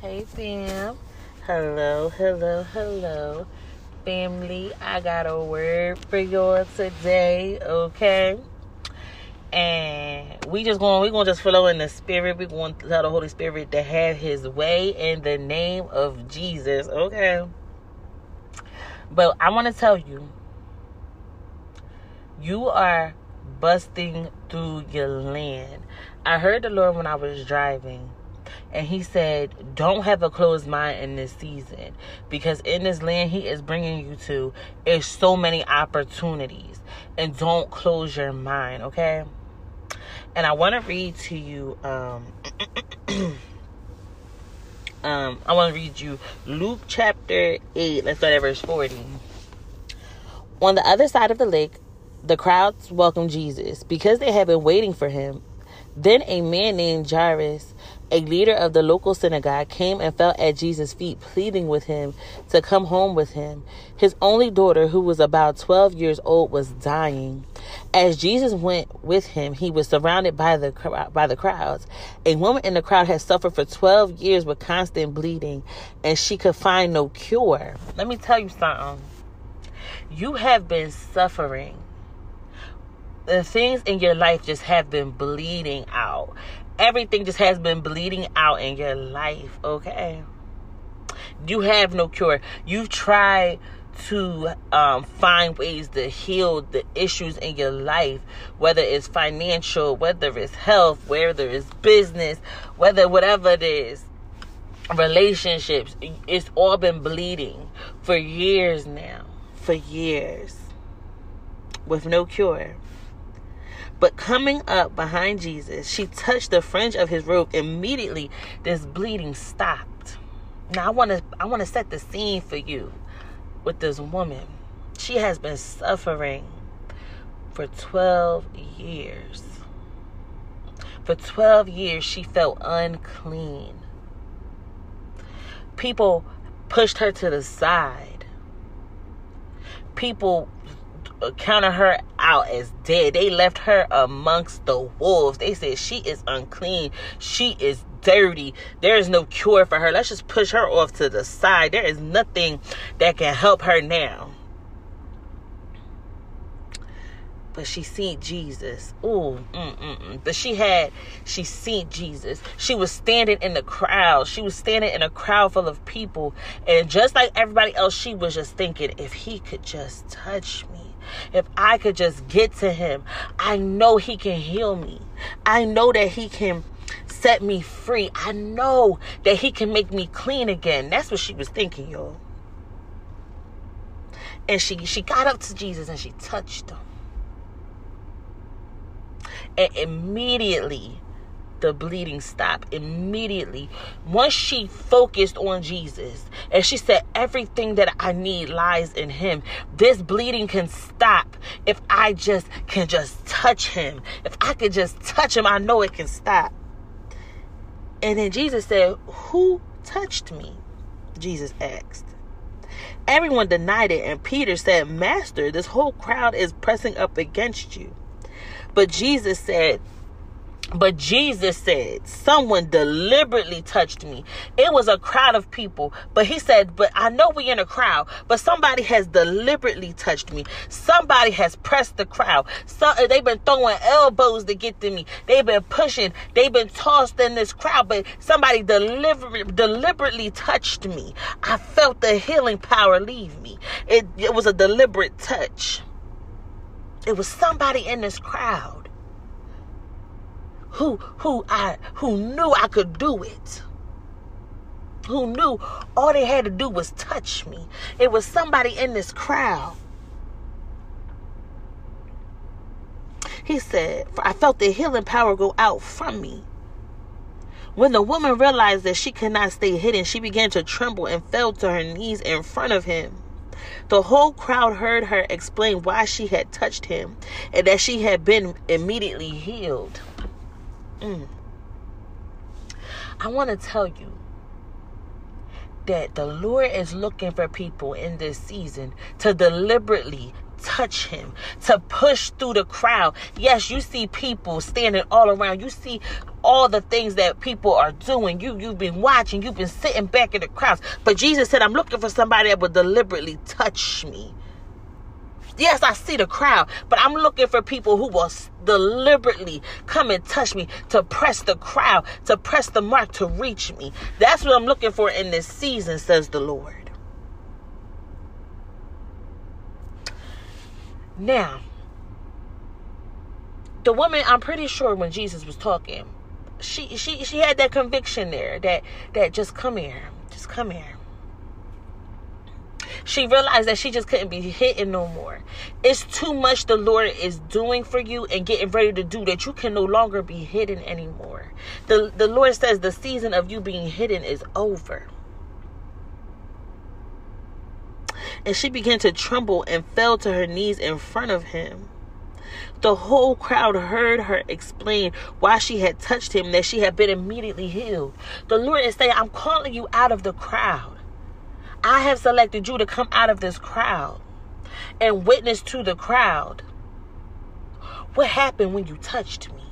Hey, fam. Hello, hello, hello, family. I got a word for y'all today, okay? And we just going, we going to just flow in the spirit. We going to tell the Holy Spirit to have His way in the name of Jesus, okay? But I want to tell you, you are busting through your land. I heard the Lord when I was driving and he said, Don't have a closed mind in this season because in this land he is bringing you to is so many opportunities. And don't close your mind, okay? And I want to read to you, um, um, I want to read you Luke chapter 8. Let's start at verse 40. On the other side of the lake, the crowds welcomed Jesus because they had been waiting for him. Then a man named Jairus a leader of the local synagogue came and fell at Jesus' feet, pleading with him to come home with him. His only daughter, who was about 12 years old, was dying. As Jesus went with him, he was surrounded by the by the crowds. A woman in the crowd had suffered for 12 years with constant bleeding, and she could find no cure. Let me tell you something. You have been suffering the things in your life just have been bleeding out everything just has been bleeding out in your life, okay? You have no cure. You've tried to um, find ways to heal the issues in your life, whether it's financial, whether it's health, whether it's business, whether whatever it is, relationships. It's all been bleeding for years now, for years, with no cure. But coming up behind Jesus, she touched the fringe of his robe. Immediately, this bleeding stopped. Now I want to I want to set the scene for you with this woman. She has been suffering for 12 years. For 12 years she felt unclean. People pushed her to the side. People counted her out as dead. They left her amongst the wolves. They said she is unclean. She is dirty. There is no cure for her. Let's just push her off to the side. There is nothing that can help her now. but she seen Jesus. Ooh, mm-mm-mm. but she had, she seen Jesus. She was standing in the crowd. She was standing in a crowd full of people. And just like everybody else, she was just thinking, if he could just touch me, if I could just get to him, I know he can heal me. I know that he can set me free. I know that he can make me clean again. That's what she was thinking, y'all. And she she got up to Jesus and she touched him. And immediately the bleeding stop immediately. Once she focused on Jesus and she said everything that I need lies in him. This bleeding can stop if I just can just touch him. If I could just touch him I know it can stop. And then Jesus said who touched me? Jesus asked. Everyone denied it and Peter said master this whole crowd is pressing up against you. But Jesus said but Jesus said, someone deliberately touched me. It was a crowd of people. But he said, but I know we're in a crowd, but somebody has deliberately touched me. Somebody has pressed the crowd. So, uh, they've been throwing elbows to get to me. They've been pushing. They've been tossed in this crowd, but somebody deliver, deliberately touched me. I felt the healing power leave me. It, it was a deliberate touch. It was somebody in this crowd who who I who knew I could do it. Who knew all they had to do was touch me. It was somebody in this crowd. He said, I felt the healing power go out from me. When the woman realized that she could not stay hidden, she began to tremble and fell to her knees in front of him. The whole crowd heard her explain why she had touched him and that she had been immediately healed. Mm. I want to tell you that the Lord is looking for people in this season to deliberately touch him, to push through the crowd. Yes, you see people standing all around. You see all the things that people are doing. You you've been watching, you've been sitting back in the crowds. But Jesus said, I'm looking for somebody that will deliberately touch me. Yes, I see the crowd, but I'm looking for people who will deliberately come and touch me, to press the crowd, to press the mark, to reach me. That's what I'm looking for in this season, says the Lord. Now, the woman, I'm pretty sure when Jesus was talking, she she she had that conviction there that that just come here, just come here. She realized that she just couldn't be hitting no more. It's too much the Lord is doing for you and getting ready to do that you can no longer be hidden anymore. The the Lord says the season of you being hidden is over. And she began to tremble and fell to her knees in front of him. The whole crowd heard her explain why she had touched him, that she had been immediately healed. The Lord is saying, I'm calling you out of the crowd. I have selected you to come out of this crowd and witness to the crowd. What happened when you touched me?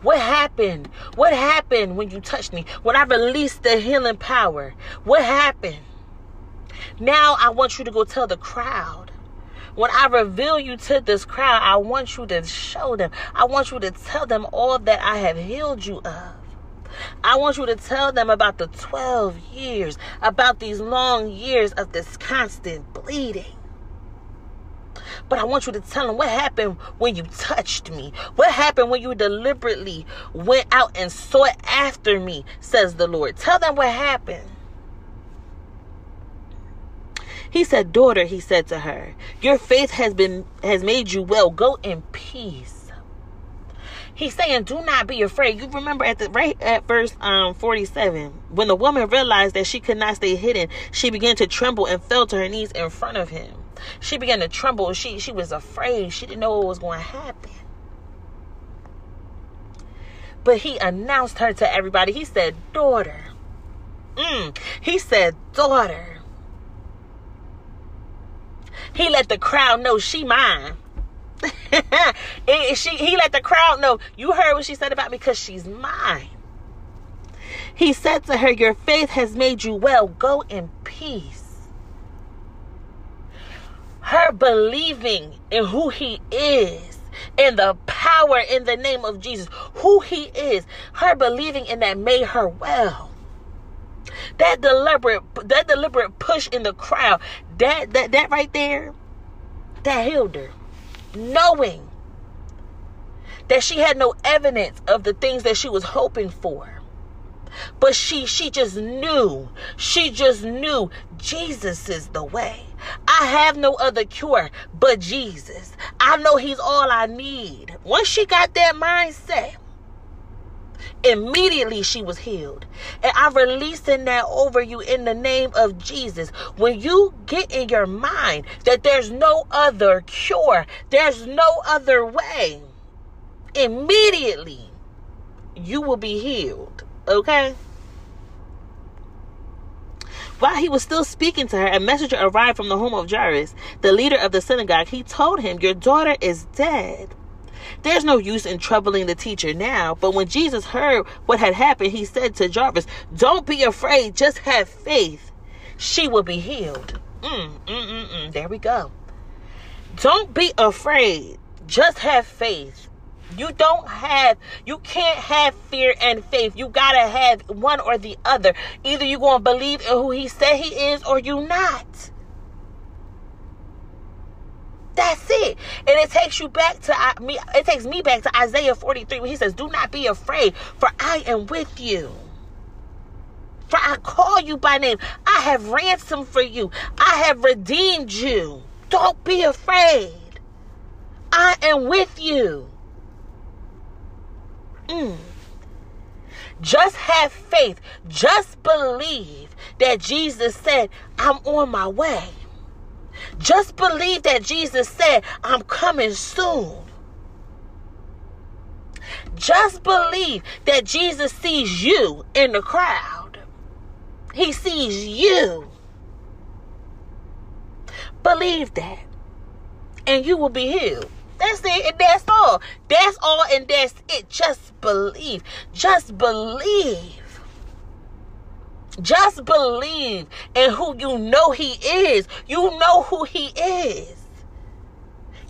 What happened? What happened when you touched me? When I released the healing power? What happened? Now I want you to go tell the crowd. When I reveal you to this crowd, I want you to show them. I want you to tell them all that I have healed you of. I want you to tell them about the 12 years, about these long years of this constant bleeding. But I want you to tell them what happened when you touched me. What happened when you deliberately went out and sought after me, says the Lord. Tell them what happened. He said, "Daughter," he said to her, "your faith has been has made you well. Go in peace." He's saying, "Do not be afraid." You remember at the right at verse um 47, when the woman realized that she could not stay hidden, she began to tremble and fell to her knees in front of him. She began to tremble. She she was afraid. She didn't know what was going to happen. But he announced her to everybody. He said, "Daughter." Mm. He said, "Daughter." He let the crowd know she mine. she, he let the crowd know, you heard what she said about me because she's mine. He said to her, Your faith has made you well. Go in peace. Her believing in who he is, in the power in the name of Jesus, who he is, her believing in that made her well. That deliberate that deliberate push in the crowd, that that that right there, that healed her knowing that she had no evidence of the things that she was hoping for. But she she just knew. She just knew jesus is the way. I have no other cure but jesus. I know he's all i need. Once she got that mindset Immediately she was healed. And I'm releasing that over you in the name of Jesus. When you get in your mind that there's no other cure, there's no other way, immediately you will be healed. Okay? While he was still speaking to her, a messenger arrived from the home of Jairus, the leader of the synagogue. He told him, Your daughter is dead. There's no use in troubling the teacher now. But when Jesus heard what had happened, he said to Jairus, Don't be afraid, just have faith. She will be healed. Mm, mm, mm, mm. There we go. Don't be afraid, just have faith. You don't have, you can't have fear and faith. You gotta have one or the other. Either you're gonna believe in who he said he is or you not. That's it. And it takes you back to me. It takes me back to Isaiah 43 where he says, Do not be afraid, for I am with you. For I call you by name. I have ransomed for you. I have redeemed you. Don't be afraid. I am with you. Mm. Just have faith. Just believe that Jesus said, I'm on my way. Just believe that Jesus said, I'm coming soon. Just believe that Jesus sees you in the crowd. He sees you. Believe that. And you will be healed. That's it, and that's all. That's all, and that's it. Just believe. Just believe. Just believe in who you know He is. You know who He is.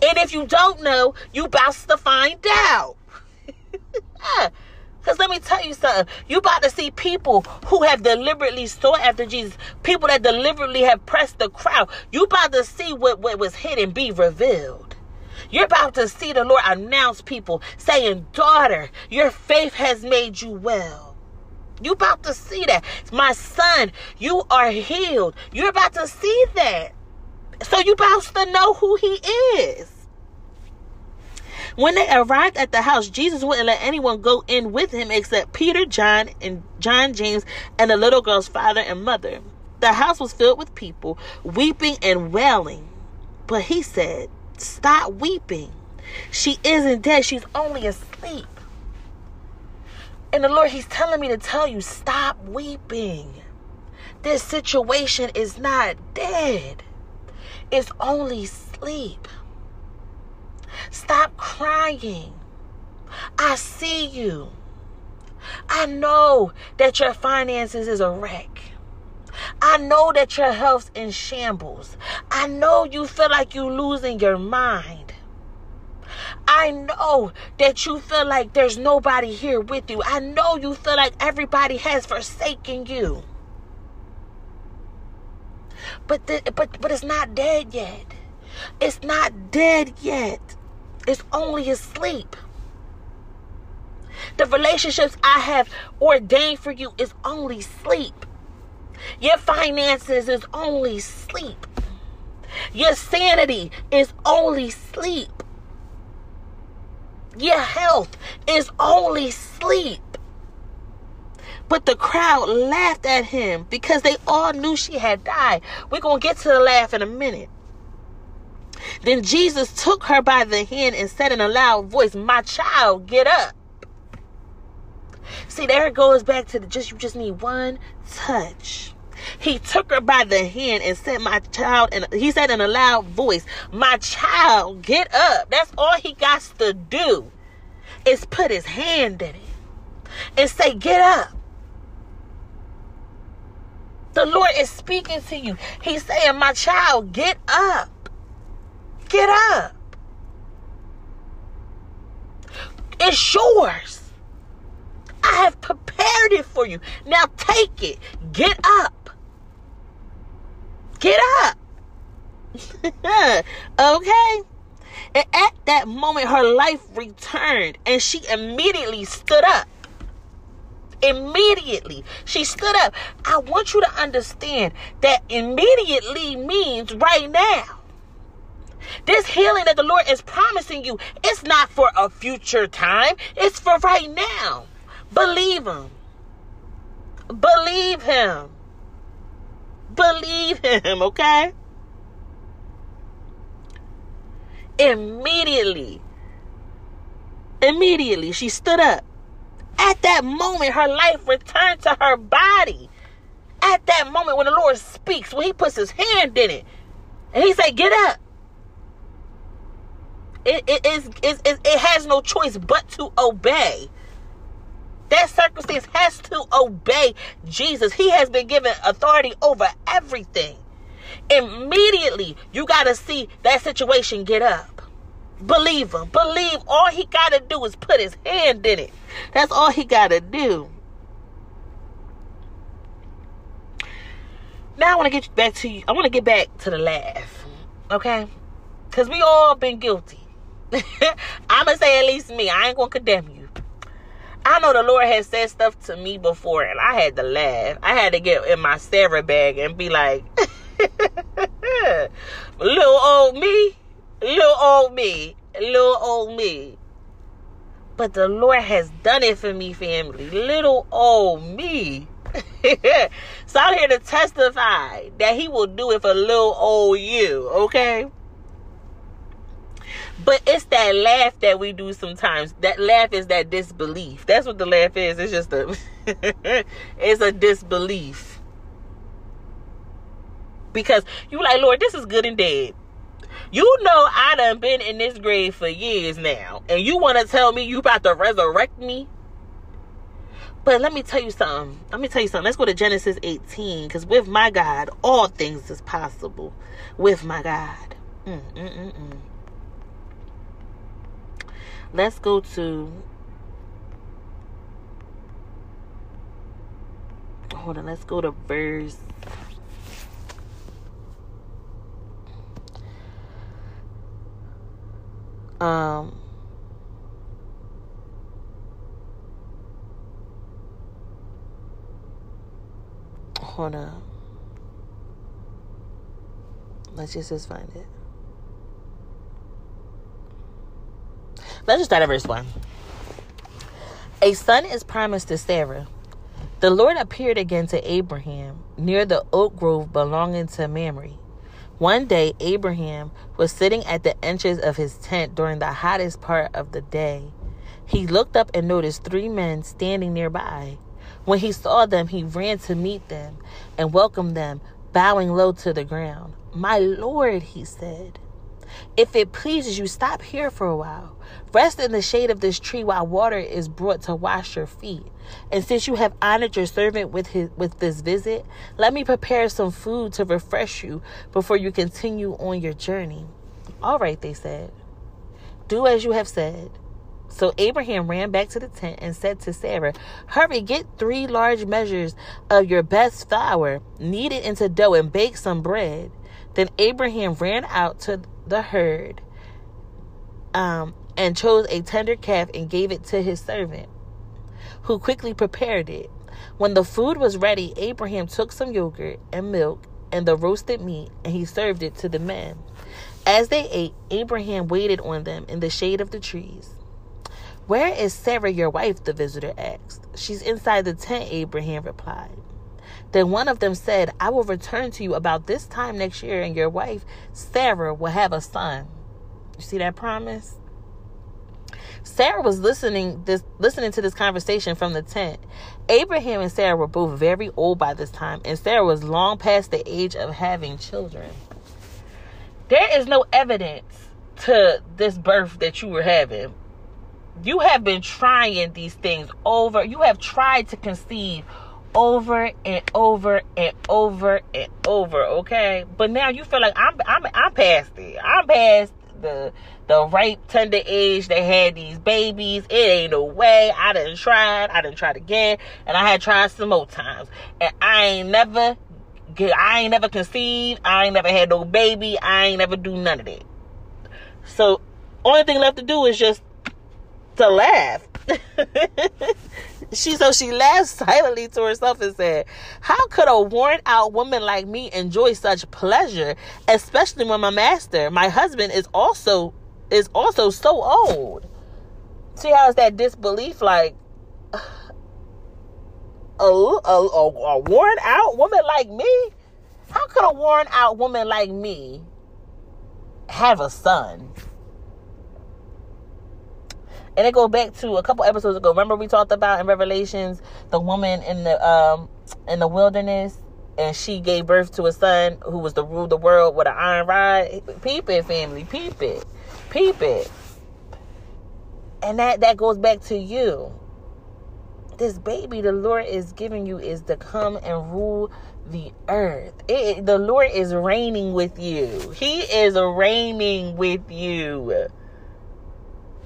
And if you don't know, you about to find out. Because let me tell you something. You about to see people who have deliberately sought after Jesus. People that deliberately have pressed the crowd. You about to see what, what was hidden be revealed. You're about to see the Lord announce people saying, Daughter, your faith has made you well. You about to see that. My son, you are healed. You're about to see that. So you about to know who he is. When they arrived at the house, Jesus wouldn't let anyone go in with him except Peter, John, and John James, and the little girl's father and mother. The house was filled with people, weeping and wailing. But he said, Stop weeping. She isn't dead, she's only asleep. And the Lord, He's telling me to tell you, stop weeping. This situation is not dead, it's only sleep. Stop crying. I see you. I know that your finances is a wreck. I know that your health's in shambles. I know you feel like you're losing your mind. I know that you feel like there's nobody here with you. I know you feel like everybody has forsaken you. But the, but but it's not dead yet. It's not dead yet. It's only asleep. The relationships I have ordained for you is only sleep. Your finances is only sleep. Your sanity is only sleep. Your health is only sleep. But the crowd laughed at him because they all knew she had died. We're going to get to the laugh in a minute. Then Jesus took her by the hand and said in a loud voice, My child, get up. See, there it goes back to the just you just need one touch. He took her by the hand and said, My child, and he said in a loud voice, My child, get up. That's all he got to do is put his hand in it and say, Get up. The Lord is speaking to you. He's saying, My child, get up. Get up. It's yours. I have prepared it for you. Now take it. Get up. Get up. okay? And at that moment, her life returned and she immediately stood up. Immediately, she stood up. I want you to understand that immediately means right now. This healing that the Lord is promising you, it's not for a future time, it's for right now. Believe Him. Believe Him. Believe Him, okay? Immediately, immediately, she stood up. At that moment, her life returned to her body. At that moment, when the Lord speaks, when He puts His hand in it, and He said, Get up. It, it, it, it, it has no choice but to obey. That circumstance has to obey Jesus. He has been given authority over everything. Immediately, you got to see that situation get up. Believe him. Believe all he got to do is put his hand in it. That's all he got to do. Now I want to get back to you. I want to get back to the laugh. Okay? Because we all been guilty. I'm going to say at least me. I ain't going to condemn you. I know the Lord has said stuff to me before, and I had to laugh. I had to get in my Sarah bag and be like, little old me, little old me, little old me. But the Lord has done it for me, family. Little old me. so I'm here to testify that He will do it for little old you, okay? But it's that laugh that we do sometimes. That laugh is that disbelief. That's what the laugh is. It's just a it's a disbelief. Because you like, Lord, this is good and dead. You know I done been in this grave for years now. And you want to tell me you about to resurrect me? But let me tell you something. Let me tell you something. Let's go to Genesis 18. Because with my God, all things is possible. With my God. Mm, mm, mm, mm. Let's go to. Hold on. Let's go to verse. Um. Hold on. Let's just, just find it. Let's just start at verse 1. A son is promised to Sarah. The Lord appeared again to Abraham near the oak grove belonging to Mamre. One day, Abraham was sitting at the entrance of his tent during the hottest part of the day. He looked up and noticed three men standing nearby. When he saw them, he ran to meet them and welcomed them, bowing low to the ground. My Lord, he said, if it pleases you, stop here for a while. Rest in the shade of this tree while water is brought to wash your feet. And since you have honored your servant with his with this visit, let me prepare some food to refresh you before you continue on your journey. All right, they said. Do as you have said. So Abraham ran back to the tent and said to Sarah, Hurry, get three large measures of your best flour, knead it into dough, and bake some bread. Then Abraham ran out to the herd um, and chose a tender calf and gave it to his servant, who quickly prepared it. When the food was ready, Abraham took some yogurt and milk and the roasted meat, and he served it to the men. As they ate, Abraham waited on them in the shade of the trees. Where is Sarah, your wife? the visitor asked. She's inside the tent, Abraham replied. Then one of them said, I will return to you about this time next year, and your wife, Sarah, will have a son. You see that promise? Sarah was listening this listening to this conversation from the tent. Abraham and Sarah were both very old by this time, and Sarah was long past the age of having children. There is no evidence to this birth that you were having. You have been trying these things over. You have tried to conceive over and over and over and over, okay? But now you feel like I'm I'm I'm past it. I'm past the the ripe tender age that had these babies. It ain't no way. I didn't try. I didn't try again. And I had tried some more times. And I ain't never I ain't never conceived. I ain't never had no baby. I ain't never do none of that. So only thing left to do is just to laugh. she so she laughed silently to herself and said, How could a worn out woman like me enjoy such pleasure, especially when my master, my husband, is also is also so old? See how is that disbelief like a, a, a, a worn out woman like me? How could a worn out woman like me have a son? And it go back to a couple episodes ago. Remember we talked about in Revelations the woman in the um in the wilderness and she gave birth to a son who was to rule the world with an iron rod. Peep it, family, peep it, peep it. And that that goes back to you. This baby the Lord is giving you is to come and rule the earth. It, the Lord is reigning with you. He is reigning with you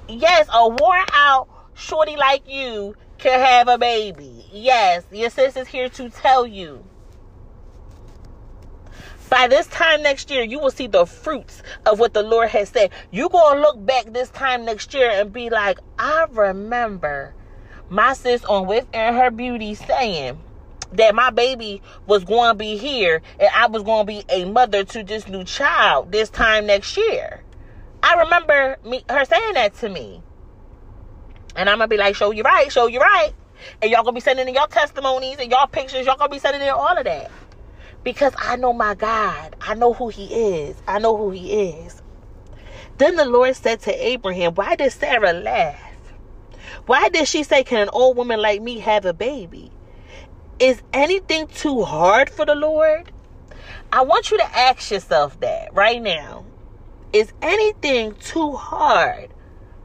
yes, a worn out shorty like you can have a baby. Yes, your sister's here to tell you. By this time next year, you will see the fruits of what the Lord has said. You're going to look back this time next year and be like, I remember my sis on Within Her Beauty saying that my baby was going to be here and I was going to be a mother to this new child this time next year. I remember me her saying that to me. And I'm gonna be like, show you right, show you right. And y'all gonna be sending in y'all testimonies and y'all pictures, y'all gonna be sending in all of that. Because I know my God. I know who he is. I know who he is. Then the Lord said to Abraham, Why did Sarah laugh? Why did she say, Can an old woman like me have a baby? Is anything too hard for the Lord? I want you to ask yourself that right now. Is anything too hard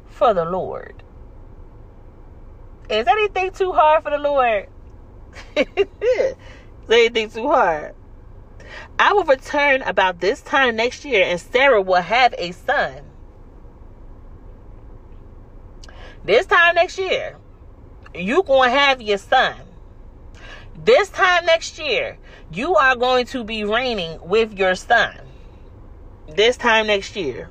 for the Lord? Is anything too hard for the Lord? Is anything too hard? I will return about this time next year, and Sarah will have a son. This time next year, you gonna have your son. This time next year, you are going to be reigning with your son. This time next year.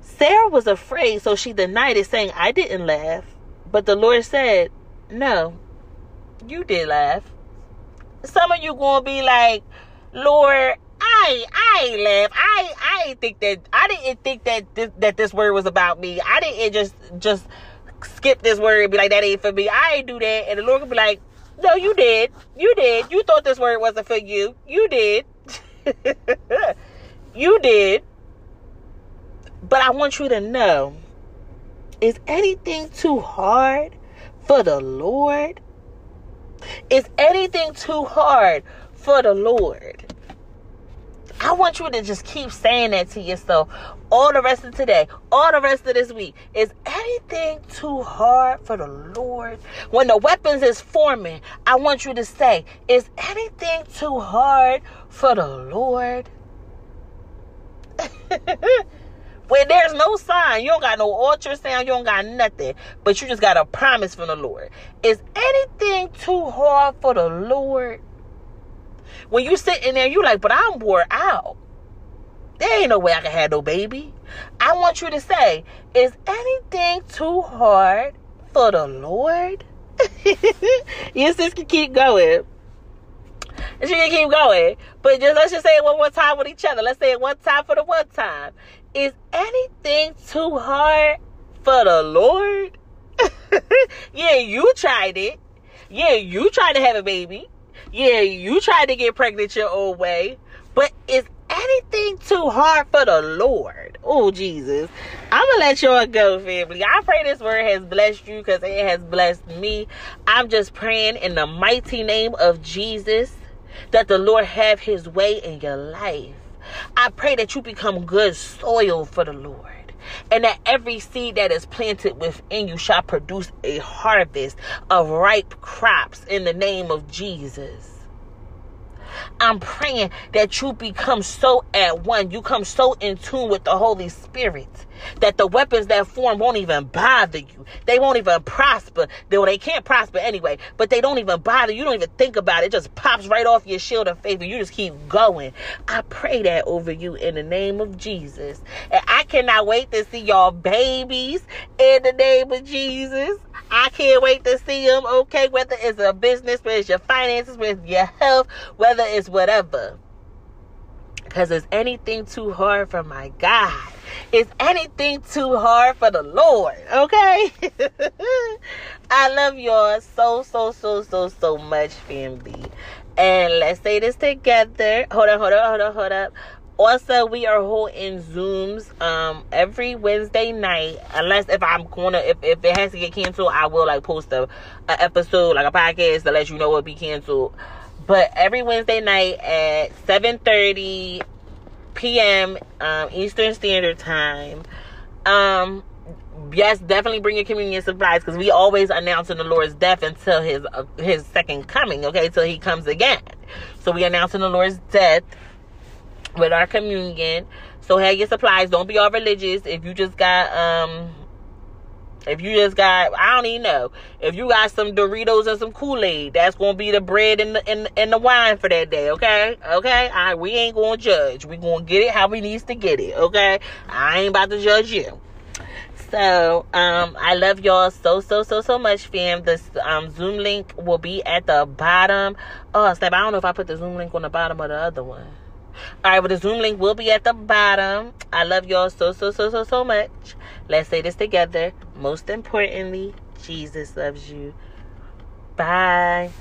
Sarah was afraid, so she denied it, saying, I didn't laugh. But the Lord said, No, you did laugh. Some of you gonna be like, Lord, I I ain't laugh. I I think that I didn't think that this, that this word was about me. I didn't just just skip this word and be like that ain't for me. I ain't do that. And the Lord could be like, No, you did. You did. You thought this word wasn't for you. You did. you did. But I want you to know is anything too hard for the Lord? Is anything too hard for the Lord? I want you to just keep saying that to yourself all the rest of today, all the rest of this week. Is anything too hard for the Lord? When the weapons is forming, I want you to say, Is anything too hard for the Lord? when there's no sign, you don't got no ultrasound, you don't got nothing, but you just got a promise from the Lord. Is anything too hard for the Lord? When you sitting there, you like, but I'm wore out. There ain't no way I can have no baby. I want you to say, is anything too hard for the Lord? yes, this can keep going. And she can keep going. But just let's just say it one more time with each other. Let's say it one time for the one time. Is anything too hard for the Lord? yeah, you tried it. Yeah, you tried to have a baby. Yeah, you tried to get pregnant your own way, but is anything too hard for the Lord? Oh, Jesus. I'm going to let y'all go, family. I pray this word has blessed you because it has blessed me. I'm just praying in the mighty name of Jesus that the Lord have his way in your life. I pray that you become good soil for the Lord and that every seed that is planted within you shall produce a harvest of ripe crops in the name of Jesus. I'm praying that you become so at one, you come so in tune with the Holy Spirit that the weapons that form won't even bother you. They won't even prosper. They, well, they can't prosper anyway, but they don't even bother. You don't even think about it. It just pops right off your shield of faith and you just keep going. I pray that over you in the name of Jesus. And I cannot wait to see y'all babies in the name of Jesus. I can't wait to see them, okay? Whether it's a business, whether it's your finances, whether it's your health, whether it's whatever. Because is anything too hard for my God? Is anything too hard for the Lord? Okay? I love y'all so, so, so, so, so much, family. And let's say this together. Hold on, hold on, hold on, hold up. Also, we are holding Zooms um every Wednesday night. Unless if I'm gonna if, if it has to get canceled, I will like post a, a episode, like a podcast to let you know it'll be canceled. But every Wednesday night at 7:30 p.m. Um, Eastern Standard Time. Um, yes, definitely bring your communion supplies because we always announcing the Lord's death until his uh, his second coming. Okay, till he comes again. So we announcing the Lord's death with our communion. So have your supplies. Don't be all religious. If you just got um if you just got I don't even know. If you got some Doritos and some Kool-Aid, that's gonna be the bread and the and, and the wine for that day, okay? Okay? Right, we ain't gonna judge. We gonna get it how we needs to get it, okay? I ain't about to judge you. So, um, I love y'all so, so, so, so much, fam. This um, Zoom link will be at the bottom. Oh, snap. I don't know if I put the Zoom link on the bottom of the other one. All right, but the Zoom link will be at the bottom. I love y'all so, so, so, so, so much. Let's say this together. Most importantly, Jesus loves you. Bye.